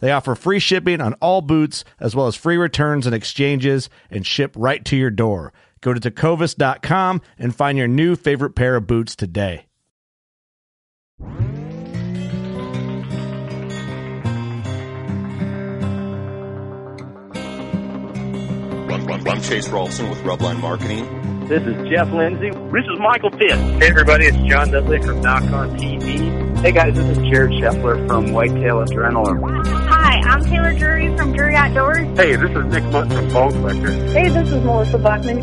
They offer free shipping on all boots, as well as free returns and exchanges, and ship right to your door. Go to tecovas.com and find your new favorite pair of boots today. I'm Chase Rolfson with Rubline Marketing. This is Jeff Lindsay. This is Michael Pitt. Hey everybody, it's John Dudley from Nock On TV. Hey guys, this is Jared Scheffler from Whitetail Adrenaline. Hi, I'm Taylor Drury from Drury Outdoors. Hey, this is Nick Mundt from Bone Collector. Hey, this is Melissa Bachman.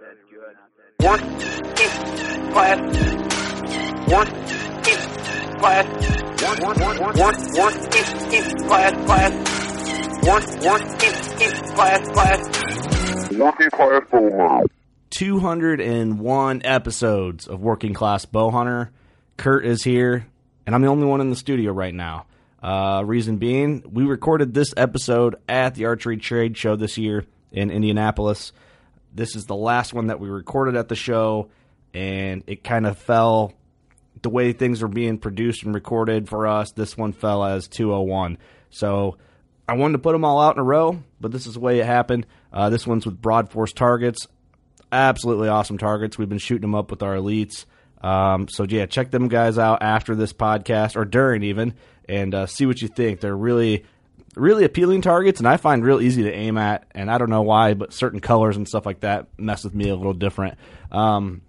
One, class. One, class. One, one, one, one, one, class, class. One, one, class, class. Working Class Bow Hunter. 201 episodes of Working Class Bow Hunter. Kurt is here, and I'm the only one in the studio right now. Uh, reason being, we recorded this episode at the Archery Trade Show this year in Indianapolis. This is the last one that we recorded at the show, and it kind of fell the way things were being produced and recorded for us. This one fell as 201. So I wanted to put them all out in a row, but this is the way it happened. Uh, this one's with Broad Force targets. Absolutely awesome targets. We've been shooting them up with our elites. Um, so yeah, check them guys out after this podcast or during even, and uh, see what you think. They're really really appealing targets, and I find real easy to aim at. And I don't know why, but certain colors and stuff like that mess with me a little different. Um,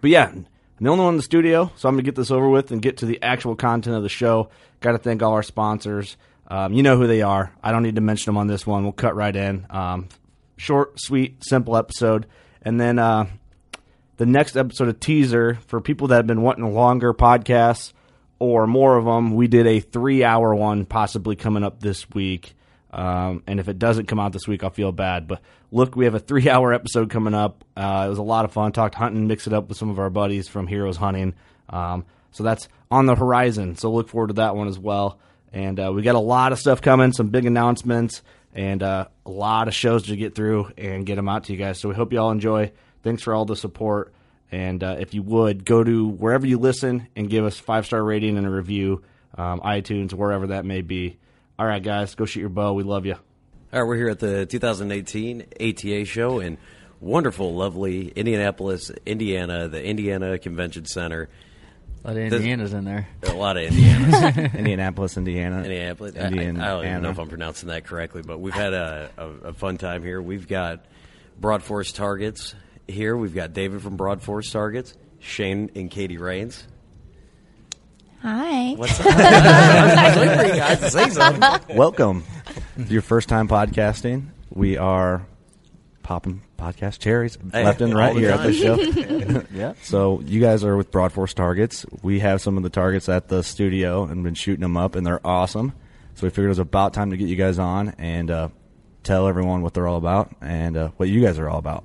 but yeah, I'm the only one in the studio, so I'm gonna get this over with and get to the actual content of the show. Got to thank all our sponsors. Um, you know who they are. I don't need to mention them on this one. We'll cut right in. Um, short, sweet, simple episode, and then uh, the next episode of teaser for people that have been wanting longer podcasts or more of them. We did a three hour one possibly coming up this week. Um, and if it doesn't come out this week, I'll feel bad. But look, we have a three hour episode coming up. Uh, it was a lot of fun. Talked hunting, mix it up with some of our buddies from Heroes Hunting. Um, so that's on the horizon. So look forward to that one as well. And uh, we got a lot of stuff coming, some big announcements, and uh, a lot of shows to get through and get them out to you guys. So we hope you all enjoy. Thanks for all the support. And uh, if you would, go to wherever you listen and give us five star rating and a review, um, iTunes, wherever that may be. All right, guys, go shoot your bow. We love you. All right, we're here at the 2018 ATA show in wonderful, lovely Indianapolis, Indiana, the Indiana Convention Center. A lot of Indiana's in there. A lot of Indiana's. Indianapolis, Indiana. Indianapolis. Indiana. I, I, don't even know if I'm pronouncing that correctly, but we've had a, a, a fun time here. We've got Broad Force Targets here. We've got David from Broad Force Targets, Shane and Katie Rains. Hi. What's up? I was waiting for you guys to say something. Welcome. Your first time podcasting. We are popping podcast cherries Hey, left and right all the here at the show. yeah. So you guys are with Broad Force targets. We have some of the targets at the studio and been shooting them up, and they're awesome. So we figured it was about time to get you guys on and uh, tell everyone what they're all about and uh, what you guys are all about.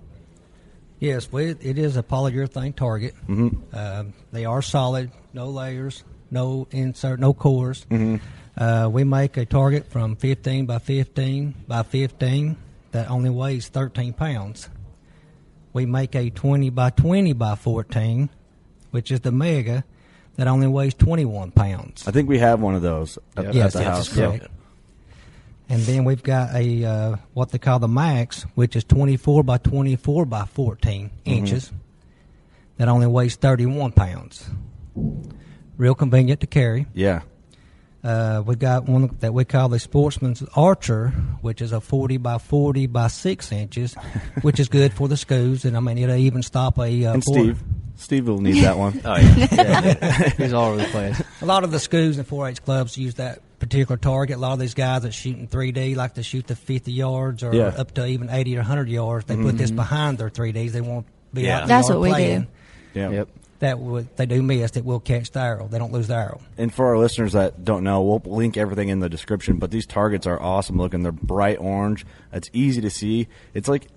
Yes, we, it is a polyurethane target. Mm-hmm. Um, they are solid, no layers, no insert, no cores. Mm-hmm. Uh, we make a target from 15 by 15 by 15 that only weighs 13 pounds. We make a 20 by 20 by 14, which is the mega, that only weighs 21 pounds. I think we have one of those at, at Yes, the that's house. correct. And then we've got a uh, what they call the max, which is 24 by 24 by 14 Mm-hmm. inches, that only weighs 31 pounds. Real convenient to carry. Yeah. Uh, we got one that we call the Sportsman's Archer, which is a 40 by 40 by 6 inches, which is good for the schools. And I mean, it'll even stop a. Uh, And four- Steve. Steve will need that one. Oh yeah. Yeah. He's all over the place. A lot of the schools and 4-H clubs use that particular target. A lot of these guys that shoot in 3D like to shoot the 50 yards or Yeah. up to even 80 or 100 yards. They put this mm-hmm. behind their 3Ds. They won't be Yeah. out in the That's yard what we do. Yeah. Yep. That would, they do miss. It will catch the arrow. They don't lose the arrow. And for our listeners that don't know, we'll link everything in the description. But these targets are awesome looking. They're bright orange. It's easy to see. It's like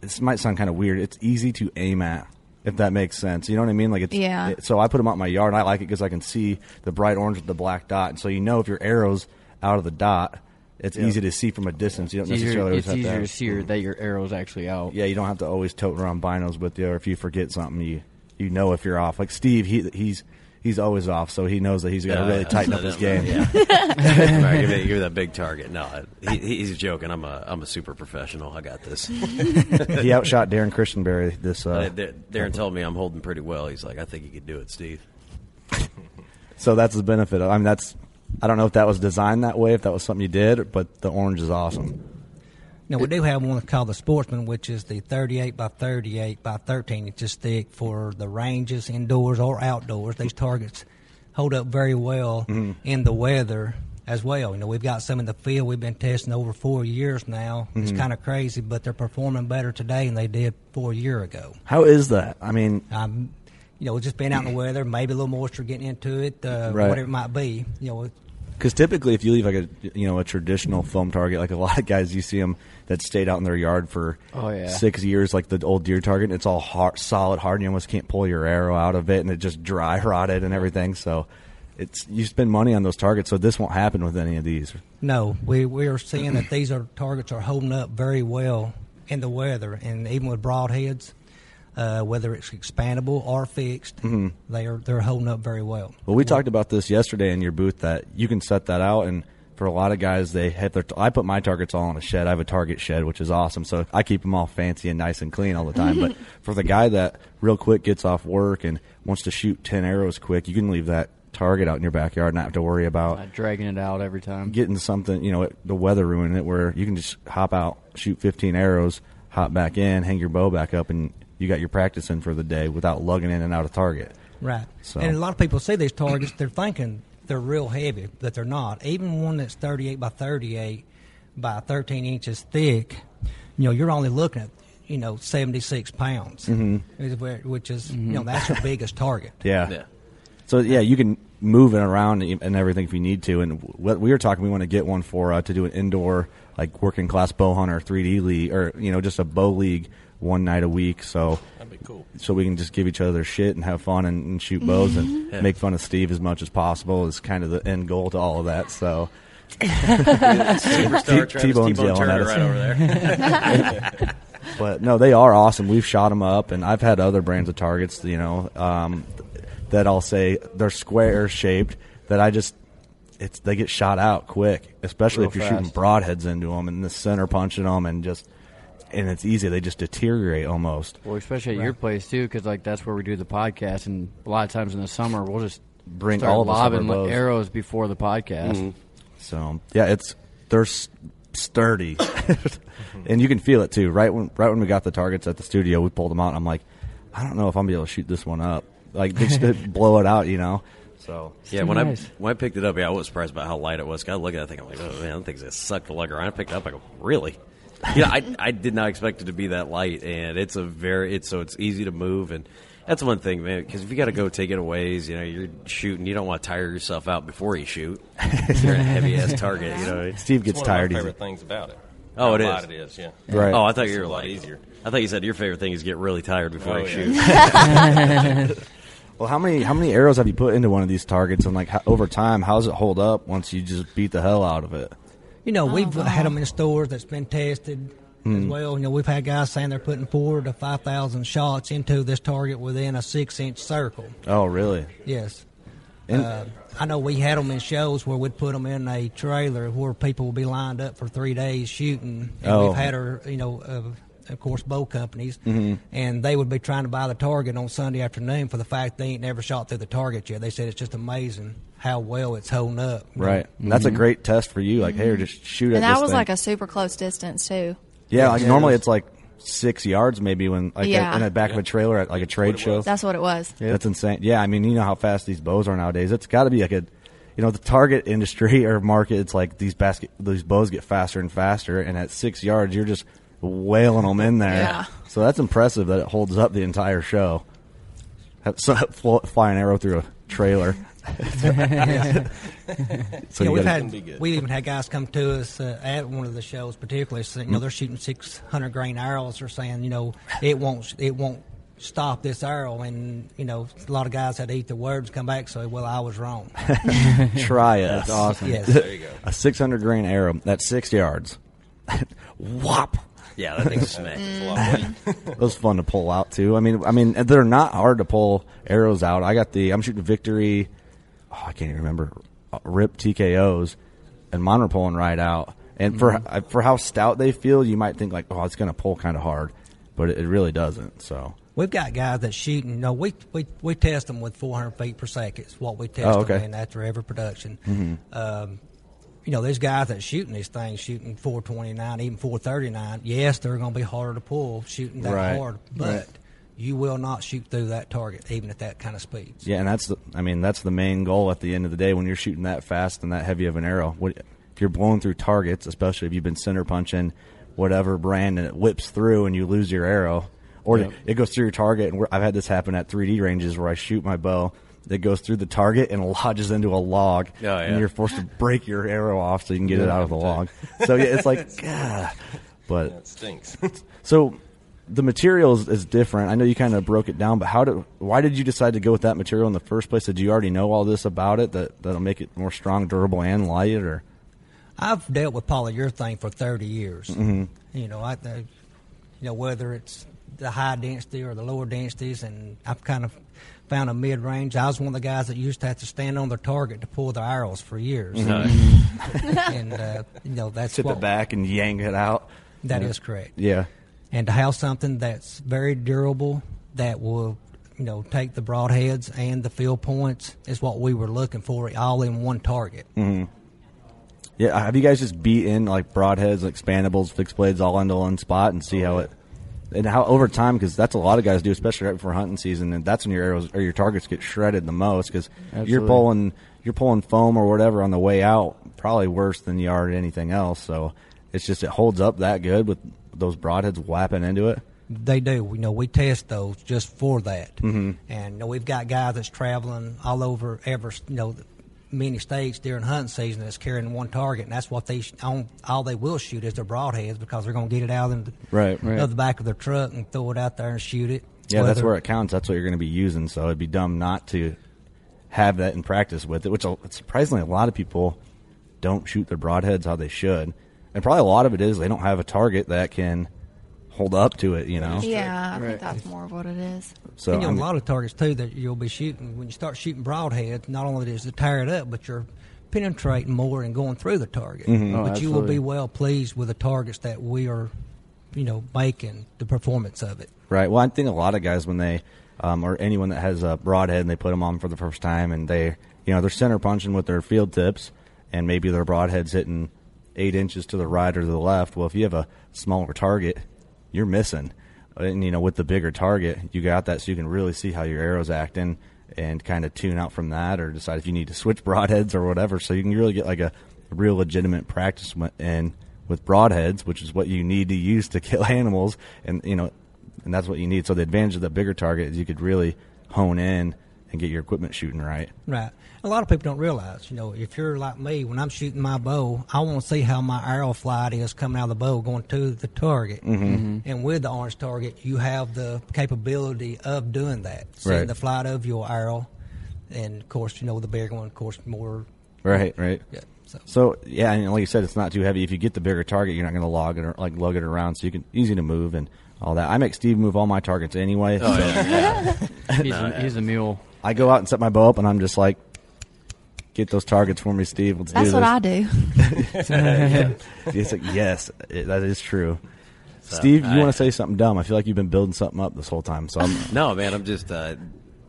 this might sound kind of weird. It's easy to aim at, if that makes sense. You know what I mean? Like it's Yeah. it- so I put them out in my yard. and I like it because I can see the bright orange with the black dot, and so you know if your arrow's out of the dot, it's easy to see from a distance. You don't It's easier, necessarily always it's have to easier have- to see your, that your arrow's actually out. yeah, you don't have to always tote around binos with you, or if you forget something, you you know if you're off. Like Steve, he he's he's always off, so he knows that he's got to Yeah, really tighten up his game. Yeah. Right, give, me, give me that big target. No, he, he's joking. I'm a I'm a super professional. I got this. he outshot Darren Christenberry this. Uh, Uh, Darren told me I'm holding pretty well. He's like, I think you could do it, Steve. so that's the benefit. I mean, that's I don't know if that was designed that way, if that was something you did, but the orange is awesome. Now, we do have one called the Sportsman, which is the 38 by 38 by 13 inches thick for the ranges, indoors or outdoors. These targets hold up very well in the weather as well. You know, we've got some in the field we've been testing over four years now. It's kind of crazy, but they're performing better today than they did four year ago. How is that? I mean, Um, you know, just being out in the weather, maybe a little moisture getting into it, uh, Right. whatever it might be. You know, because typically if you leave like a you know a traditional foam target, like a lot of guys you see them that stayed out in their yard for Oh, yeah. six years, like the old deer target, it's all hard, solid, hard. You almost can't pull your arrow out of it, and it just dry rotted and everything. So it's you spend money on those targets, so this won't happen with any of these. No, we we are seeing that these are targets are holding up very well in the weather, and even with broadheads, uh, whether it's expandable or fixed, they are they're holding up very well. Well, we talked about this yesterday in your booth that you can set that out, and for a lot of guys, they have their. I put my targets all in a shed. I have a target shed, which is awesome. So I keep them all fancy and nice and clean all the time. but for the guy that real quick gets off work and wants to shoot ten arrows quick, you can leave that target out in your backyard, and not have to worry about Not dragging it out every time. getting something. You know, it, the weather ruining it, where you can just hop out, shoot fifteen arrows, hop back in, hang your bow back up, and you got your practice in for the day without lugging in and out of target. Right. So- And a lot of people see these targets, they're thinking they're real heavy, but they're not. Even one that's 38 by 38 by 13 inches thick, you know, you're only looking at, you know, 76 pounds, mm-hmm. which is, you know, that's your biggest target. Yeah. Yeah. So yeah, you can move it around and everything if you need to. And what we were talking, we want to get one for uh, to do an indoor like working class bow hunter 3D league, or you know just a bow league one night a week. So That'd be cool. so we can just give each other shit and have fun and, and shoot bows and Yeah. make fun of Steve as much as possible is kind of the end goal to all of that. So Superstar T-Bone's T-Bone yelling at us. right over there. but no, they are awesome. We've shot them up, and I've had other brands of targets, you know, um, that I'll say they're square shaped. That I just, it's they get shot out quick, especially Real if you're fast. shooting broadheads into them and the center punching them, and just, and it's easy. They just deteriorate almost. Well, especially at your place too, because like that's where we do the podcast, and a lot of times in the summer we'll just Bring start all of us have our lobbing bows. arrows before the podcast. Mm-hmm. So yeah, it's they're sturdy, and you can feel it too. Right when right when we got the targets at the studio, we pulled them out. and I'm like, I don't know if I'm gonna be able to shoot this one up. Like just blow it out, you know. So Yeah, when nice. I when I picked it up, yeah, I was surprised about how light it was. I look at that thing, I'm like, oh man, that thing's gonna suck the lug around. I picked it up, I go, really? Yeah, I I did not expect it to be that light, and it's a very it's so it's easy to move and. That's one thing, man. Because if you got to go take it away, you know, you're shooting. You don't want to tire yourself out before you shoot. you're a heavy ass target. You know, Steve gets it's tired. One of my favorite things about it. Oh, it How is. It is, yeah. Right. Oh, I thought It's you were a lot like easier. I thought you said your favorite thing is get really tired before Oh, you yeah. shoot. Well, how many how many arrows have you put into one of these targets, and like how, over time, how does it hold up once you just beat the hell out of it? You know, we've had them in stores that's been tested as well. You know, we've had guys saying they're putting four to five thousand shots into this target within a six-inch circle. Oh, really? Yes. And- uh, I know we had them in shows where we'd put them in a trailer where people would be lined up for three days shooting. And Oh. we've had our, you know, uh, of course, bow companies, Mhm. and they would be trying to buy the target on Sunday afternoon for the fact they ain't never shot through the target yet. They said it's just amazing how well it's holding up. you know. Right. And that's a great test for you. Like, hey, just shoot at and that was thing. like a super close distance too. yeah. Like Yeah, normally it's like six yards, maybe when like Yeah. in the back of a trailer at like a trade show. That's what it was. Yeah. That's insane. Yeah, I mean, you know how fast these bows are nowadays. It's got to be like a, you know, the target industry or market. It's like these basket, these bows get faster and faster, and at six yards, you're just wailing them in there. Yeah. So that's impressive that it holds up the entire show. Have- So, fl- fly an arrow through a trailer. so yeah, we've gotta- had we even had guys come to us uh, at one of the shows, particularly saying, you know they're shooting six hundred grain arrows. They're saying you know it won't it won't stop this arrow, and you know a lot of guys had to eat their words, come back, and say, well, I was wrong. Try us. That's awesome. Yes. There you go. a 600 grain arrow. That's six yards. Whop. Yeah, that thing's smack. A lot of weight. It was fun to pull out too. I mean, I mean, they're not hard to pull arrows out. I got the I'm shooting Victory. Oh, I can't even remember. uh, Rip TKOs, and mine were pulling right out. And for uh, for how stout they feel, you might think like, oh, it's going to pull kind of hard, but it, it really doesn't. So We've got guys that shooting. You know, we we we test them with 400 feet per second. It's what we test Oh, okay. them in after every production. Um, you know, these guys that shooting these things, shooting 429, even 439. Yes, they're going to be harder to pull shooting that Right. hard, but you will not shoot through that target even at that kind of speed. yeah, and that's the I mean that's the main goal at the end of the day when you're shooting that fast and that heavy of an arrow. What, if you're blowing through targets, especially if you've been center punching whatever brand and it whips through and you lose your arrow, or Yep. it goes through your target. And we're, I've had this happen at 3D ranges where I shoot my bow. It goes through the target and lodges into a log, Oh, yeah. and you're forced to break your arrow off so you can get it out of the log. So yeah, it's like, ah. but That stinks. so the material is, is different. I know you kind of broke it down, but how did why did you decide to go with that material in the first place? Did you already know all this about it that that'll make it more strong, durable, and light? Or I've dealt with polyurethane for 30 years. Mhm. You know, I, I, you know whether it's the high density or the lower densities, and I've kind of found a mid range. I was one of the guys that used to have to stand on their target to pull their arrows for years, and uh, you know that's sit what it back and yank it out. That yeah. is correct. Yeah. and to have something that's very durable that will you know take the broadheads and the field points is what we were looking for all in one target. hmm Yeah. Have you guys just beat in like broadheads, expandables, fixed blades all into one spot and see how it and how over time because that's a lot of guys do, especially right before hunting season, and that's when your arrows or your targets get shredded the most because you're pulling you're pulling foam or whatever on the way out, probably worse than you are at anything else. So it's just it holds up that good with those broadheads whapping into it. They do. You know, we test those just for that. Mhm. And you know, we've got guys that's traveling all over ever you know many states during hunting season that's carrying one target, and that's what they sh- on, all they will shoot is their broadheads because they're going to get it out in the, Right, right. of the back of their truck and throw it out there and shoot it. Yeah, that's where it counts. That's what you're going to be using. So it'd be dumb not to have that in practice with it. Which surprisingly, a lot of people don't shoot their broadheads how they should, and probably a lot of it is they don't have a target that can hold up to it. You know. Yeah, I Right. think that's more of what it is. So and you know, I mean- a lot of targets too that you'll be shooting when you start shooting broadheads. Not only does it tire it up, but you're penetrating more and going through the target. Mhm. Oh, but you will be well pleased with the targets that we are, you know, making the performance of it. Right. Well, I think a lot of guys when they, um, or anyone that has a broadhead and they put them on for the first time and they, you know, they're center punching with their field tips and maybe their broadhead's hitting eight inches to the right or to the left. Well, if you have a smaller target, you're missing. And, you know, with the bigger target, you got that so you can really see how your arrow's acting and kind of tune out from that or decide if you need to switch broadheads or whatever. So you can really get like a real legitimate practice in with broadheads, which is what you need to use to kill animals, and you know, and that's what you need. So the advantage of the bigger target is you could really hone in and get your equipment shooting right. Right. A lot of people don't realize, you know, if you're like me, when I'm shooting my bow, I want to see how my arrow flight is coming out of the bow going to the target. Mm-hmm. And with the orange target, you have the capability of doing that, seeing Right. the flight of your arrow. And of course, you know, the bigger one, of course, more. Right, right. Yeah. So, So yeah, and like you said, it's not too heavy. If you get the bigger target, you're not going to log it or like lug it around, so you can easy to move and all that. I make Steve move all my targets anyway. Oh, so yeah. He's, a, he's a mule. I go out and set my bow up, and I'm just like, get those targets for me, Steve. Let's That's do what. I do. It's like yes, it, that is true. So, Steve, you I- want to say something dumb? I feel like you've been building something up this whole time. So I'm, No, man, I'm just, uh,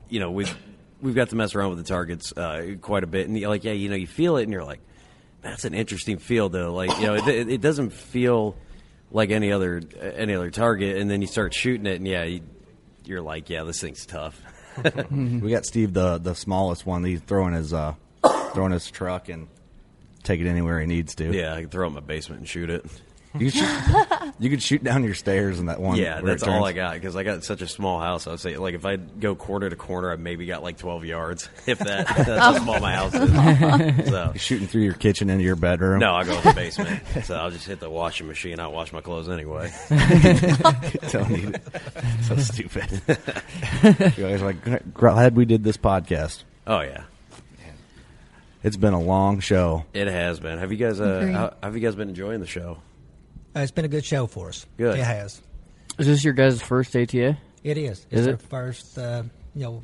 you know, we've we've got to mess around with the targets uh, quite a bit, and you're like, yeah, you know, you feel it, and you're like, that's an interesting feel, though. Like, you know, it, it, it doesn't feel like any other any other target, and then you start shooting it, and yeah, you, you're like, yeah, this thing's tough. we got Steve, the the smallest one. He's throwing his uh, throwing his truck and take it anywhere he needs to. yeah, I can throw it in my basement and shoot it. You could shoot, you could shoot down your stairs in that one. Yeah, that's all I got because I got such a small house. I would say, like, if I go corner to corner, I maybe got like 12 yards, if that. That's how small my house is. So, You're shooting through your kitchen into your bedroom. no, I go in the basement. So I'll just hit the washing machine. I'll wash my clothes anyway. Don't need it. So stupid. you guys are like glad we did this podcast. Oh yeah, It's been a long show. it has been. Have you guys? Uh, how, have you guys been enjoying the show? uh, it's been a good show for us. Good. It has. Is this your guys' first ATA? It is. Is it's our it? first, uh, you know,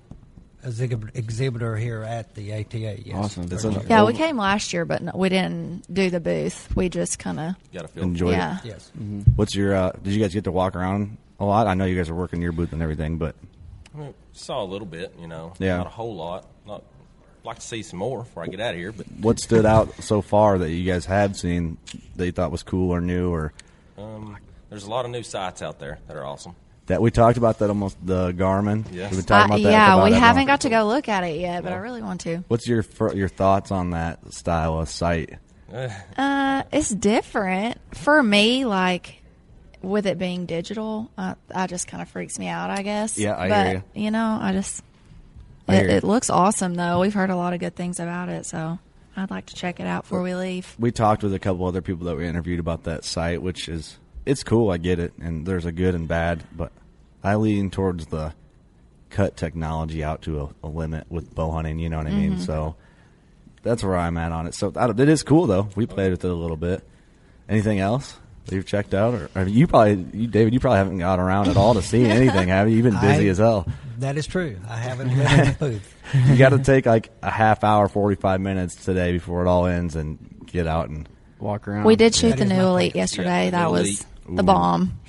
exhibit- exhibitor here at the ATA. Yes. Awesome. It's an- Yeah, we came last year, but no, we didn't do the booth. We just kind of Got a feel. Enjoy yeah. it. Yes. What's your? Uh, did you guys get to walk around a lot? I know you guys are working your booth and everything, but I mean, saw a little bit, you know. Yeah. Not a whole lot. Not like to see some more before I get out of here, but what stood out so far that you guys have seen that you thought was cool or new or um, there's a lot of new sights out there that are awesome. that we talked about that almost the Garmin? Yes. We've been talking Uh, about that. yeah, about we haven't got to go look at it yet, but I really want to. What's your your thoughts on that style of sight? Uh, it's different for me. Like with it being digital, uh, I just kind of freaks me out. I guess. Yeah, I but, hear You know, I just I it, it looks awesome though. We've heard a lot of good things about it, so I'd like to check it out before we leave. We talked with a couple other people that we interviewed about that sight, which is it's cool. I get it, and there's a good and bad, but I lean towards the cut technology out to a, a limit with bow hunting. You know what I mean? Mm-hmm. So that's where I'm at on it. So it is cool though. We played with it a little bit. Anything else you've checked out, or, or you probably, you, David, you probably haven't got around at all to see anything, have you? You've been busy I- as hell. That is true. I haven't been in the booth. You got to take like a half hour, forty five minutes today before it all ends, and get out and Walk around. We did shoot That the new elite yesterday. Yeah, that the was Elite. the bomb.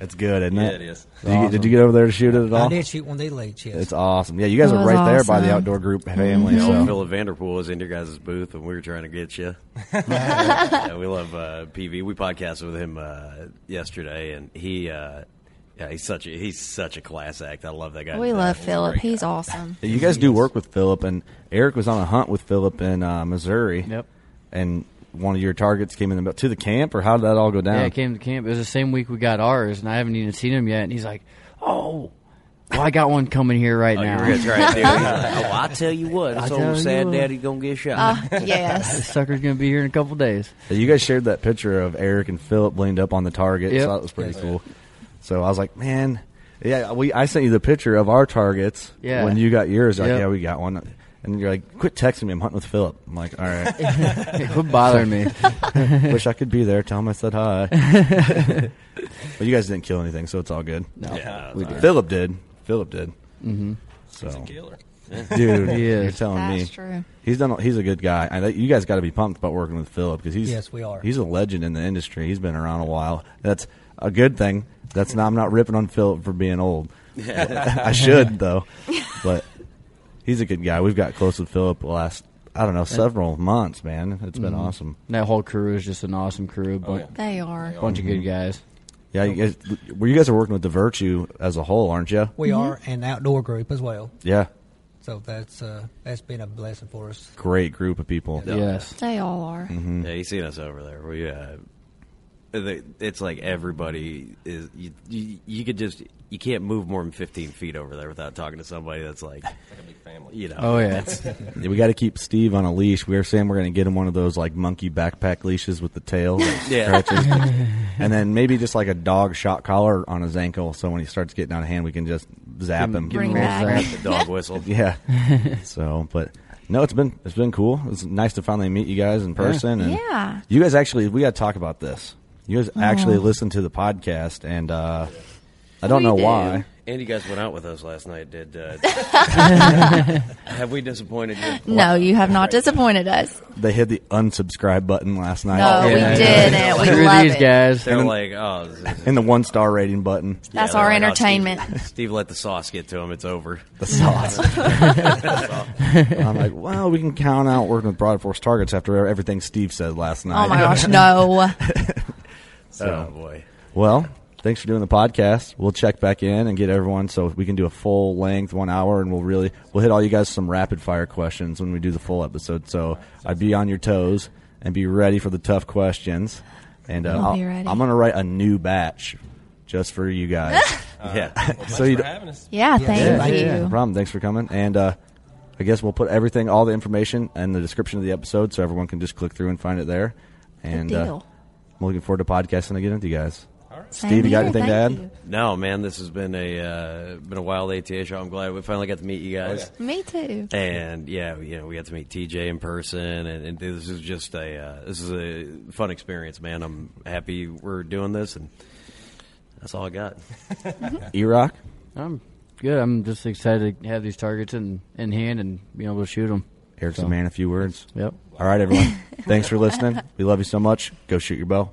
It's good, isn't yeah, it? it is. Did you, did you get over there to shoot it at all? I did shoot one of the elites, yes. It's awesome. Yeah, you guys It are was right there by the awesome. outdoor group family. You know, So Philip Vanderpool was in your guys' booth, and we were trying to get you. yeah, we love uh, PV. We podcasted with him uh, yesterday, and he, uh, yeah, he's such a he's such a class act. I love that guy. We to love death. Philip. great He's guy. awesome. you guys do work with Philip, and Eric was on a hunt with Philip in uh, Missouri. Yep. And one of your targets came in the to the camp, or how did that all go down? Yeah, I came to camp. It was the same week we got ours, and I haven't even seen him yet. And he's like, "Oh, well, I got one coming here right Oh, now." were gonna try it, dude. He's like, oh, I tell you what, I this tell old sad what. daddy gonna get shot. Uh, yes. This sucker's gonna be here in a couple days. You guys shared that picture of Eric and Philip leaned up on the target. Yep. So that was pretty cool. So I was like, man, yeah, we I sent you the picture of our targets. Yeah. When you got yours, like, Yep. yeah, we got one. And you're like, quit texting me. I'm hunting with Philip. I'm like, all right. Quit bothering me. Wish I could be there. Tell him I said hi. but you guys didn't kill anything, so it's all good. No, Yeah, we did. Philip did. Philip did. Mm-hmm. So, Killer. dude, He is. you're telling me That's true. he's done. He's a good guy. I, you guys got to be pumped about working with Philip because he's Yes, we are. He's a legend in the industry. He's been around a while. That's a good thing. That's not. I'm not ripping on Philip for being old. I should though, but he's a good guy. We've got close with Philip the last. I don't know, several months, man. It's been Mhm. awesome. That whole crew is just an awesome crew. Oh, But yeah. They are. A bunch of good guys. Yeah, you guys, well, you guys are working with the Virtue as a whole, aren't you? We are an outdoor group as well. Yeah, So that's uh, that's been a blessing for us. great group of people. Yes. They all are. Mm-hmm. Yeah, you seen us over there. We uh, it's like everybody is. You, you, you could just you can't move more than fifteen feet over there without talking to somebody that's like, like a big family. You know. Oh yeah. yeah we got to keep Steve on a leash. We were saying we're going to get him one of those like monkey backpack leashes with the tail. yeah. and then maybe just like a dog shot collar on his ankle, so when he starts getting out of hand, we can just zap Give him- him. give him Bring back. zap. the dog whistle. Yeah. so, but no, it's been it's been cool. It's nice to finally meet you guys in person. And Yeah. You guys actually, we got to talk about this. You guys actually Oh. listened to the podcast, and uh, I don't We know do. why. And you guys went out with us last night. Did uh, have we disappointed you? No, you have not disappointed us. They hit the unsubscribe button last night. No, we Yeah. didn't. We Screw love these it. guys. They're And like, oh, this is- And the one star rating button. That's Yeah, our they're like, oh, Steve- entertainment. Steve, let the sauce get to him. It's over. The sauce. I'm like, well, we can count out working with Broad Force targets after everything Steve said last night. Oh my gosh, no. So, oh boy. well, thanks for doing the podcast. We'll check back in and get everyone so we can do a full length one hour, and we'll really we'll hit all you guys some rapid fire questions when we do the full episode. So I'd be on your toes and be ready for the tough questions. And uh, I'll be I'll- ready. I'm gonna write a new batch just for you guys. Yeah. so you for having us. Yeah, thank yeah, you. yeah, no problem. Thanks for coming. And uh, I guess we'll put everything, all the information, in the description of the episode, so everyone can just click through and find it there. And Good uh. I'm looking forward to podcasting again with you guys. Same Steve, you got here, anything to add? No, man, this has been a uh, been a wild ATA show. I'm glad we finally got to meet you guys. Me too. And yeah, you know, we got to meet TJ in person, and, and this is just a uh, this is a fun experience, man. I'm happy we're doing this, and that's all I got. E Rock? I'm good. I'm just excited to have these targets in, in hand and be able to shoot them. Eric's So- a man, a few words. Yep. All right, everyone. Thanks for listening. We love you so much. Go shoot your bow.